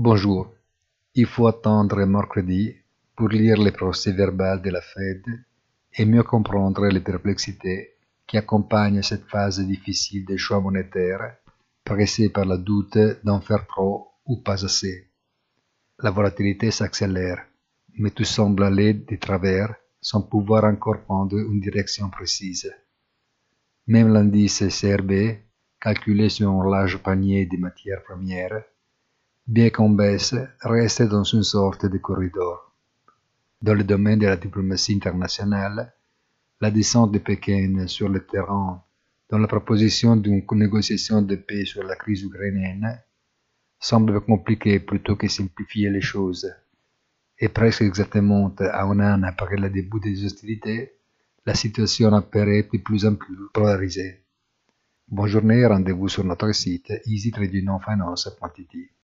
Bonjour. Il faut attendre mercredi pour lire les procès-verbal de la Fed et mieux comprendre les perplexités qui accompagnent cette phase difficile des choix monétaires, pressés par le doute d'en faire trop ou pas assez. La volatilité s'accélère, mais tout semble aller de travers sans pouvoir encore prendre une direction précise. Même l'indice CRB, calculé sur un large panier de matières premières, bien qu'en baisse, reste dans une sorte de corridor. Dans le domaine de la diplomatie internationale, la descente de Pékin sur le terrain dans la proposition d'une négociation de paix sur la crise ukrainienne semble compliquer plutôt que simplifier les choses. Et presque exactement à un an après le début des hostilités, la situation apparaît de plus en plus polarisée. Bonne journée et rendez-vous sur notre site easytradingfinance.it.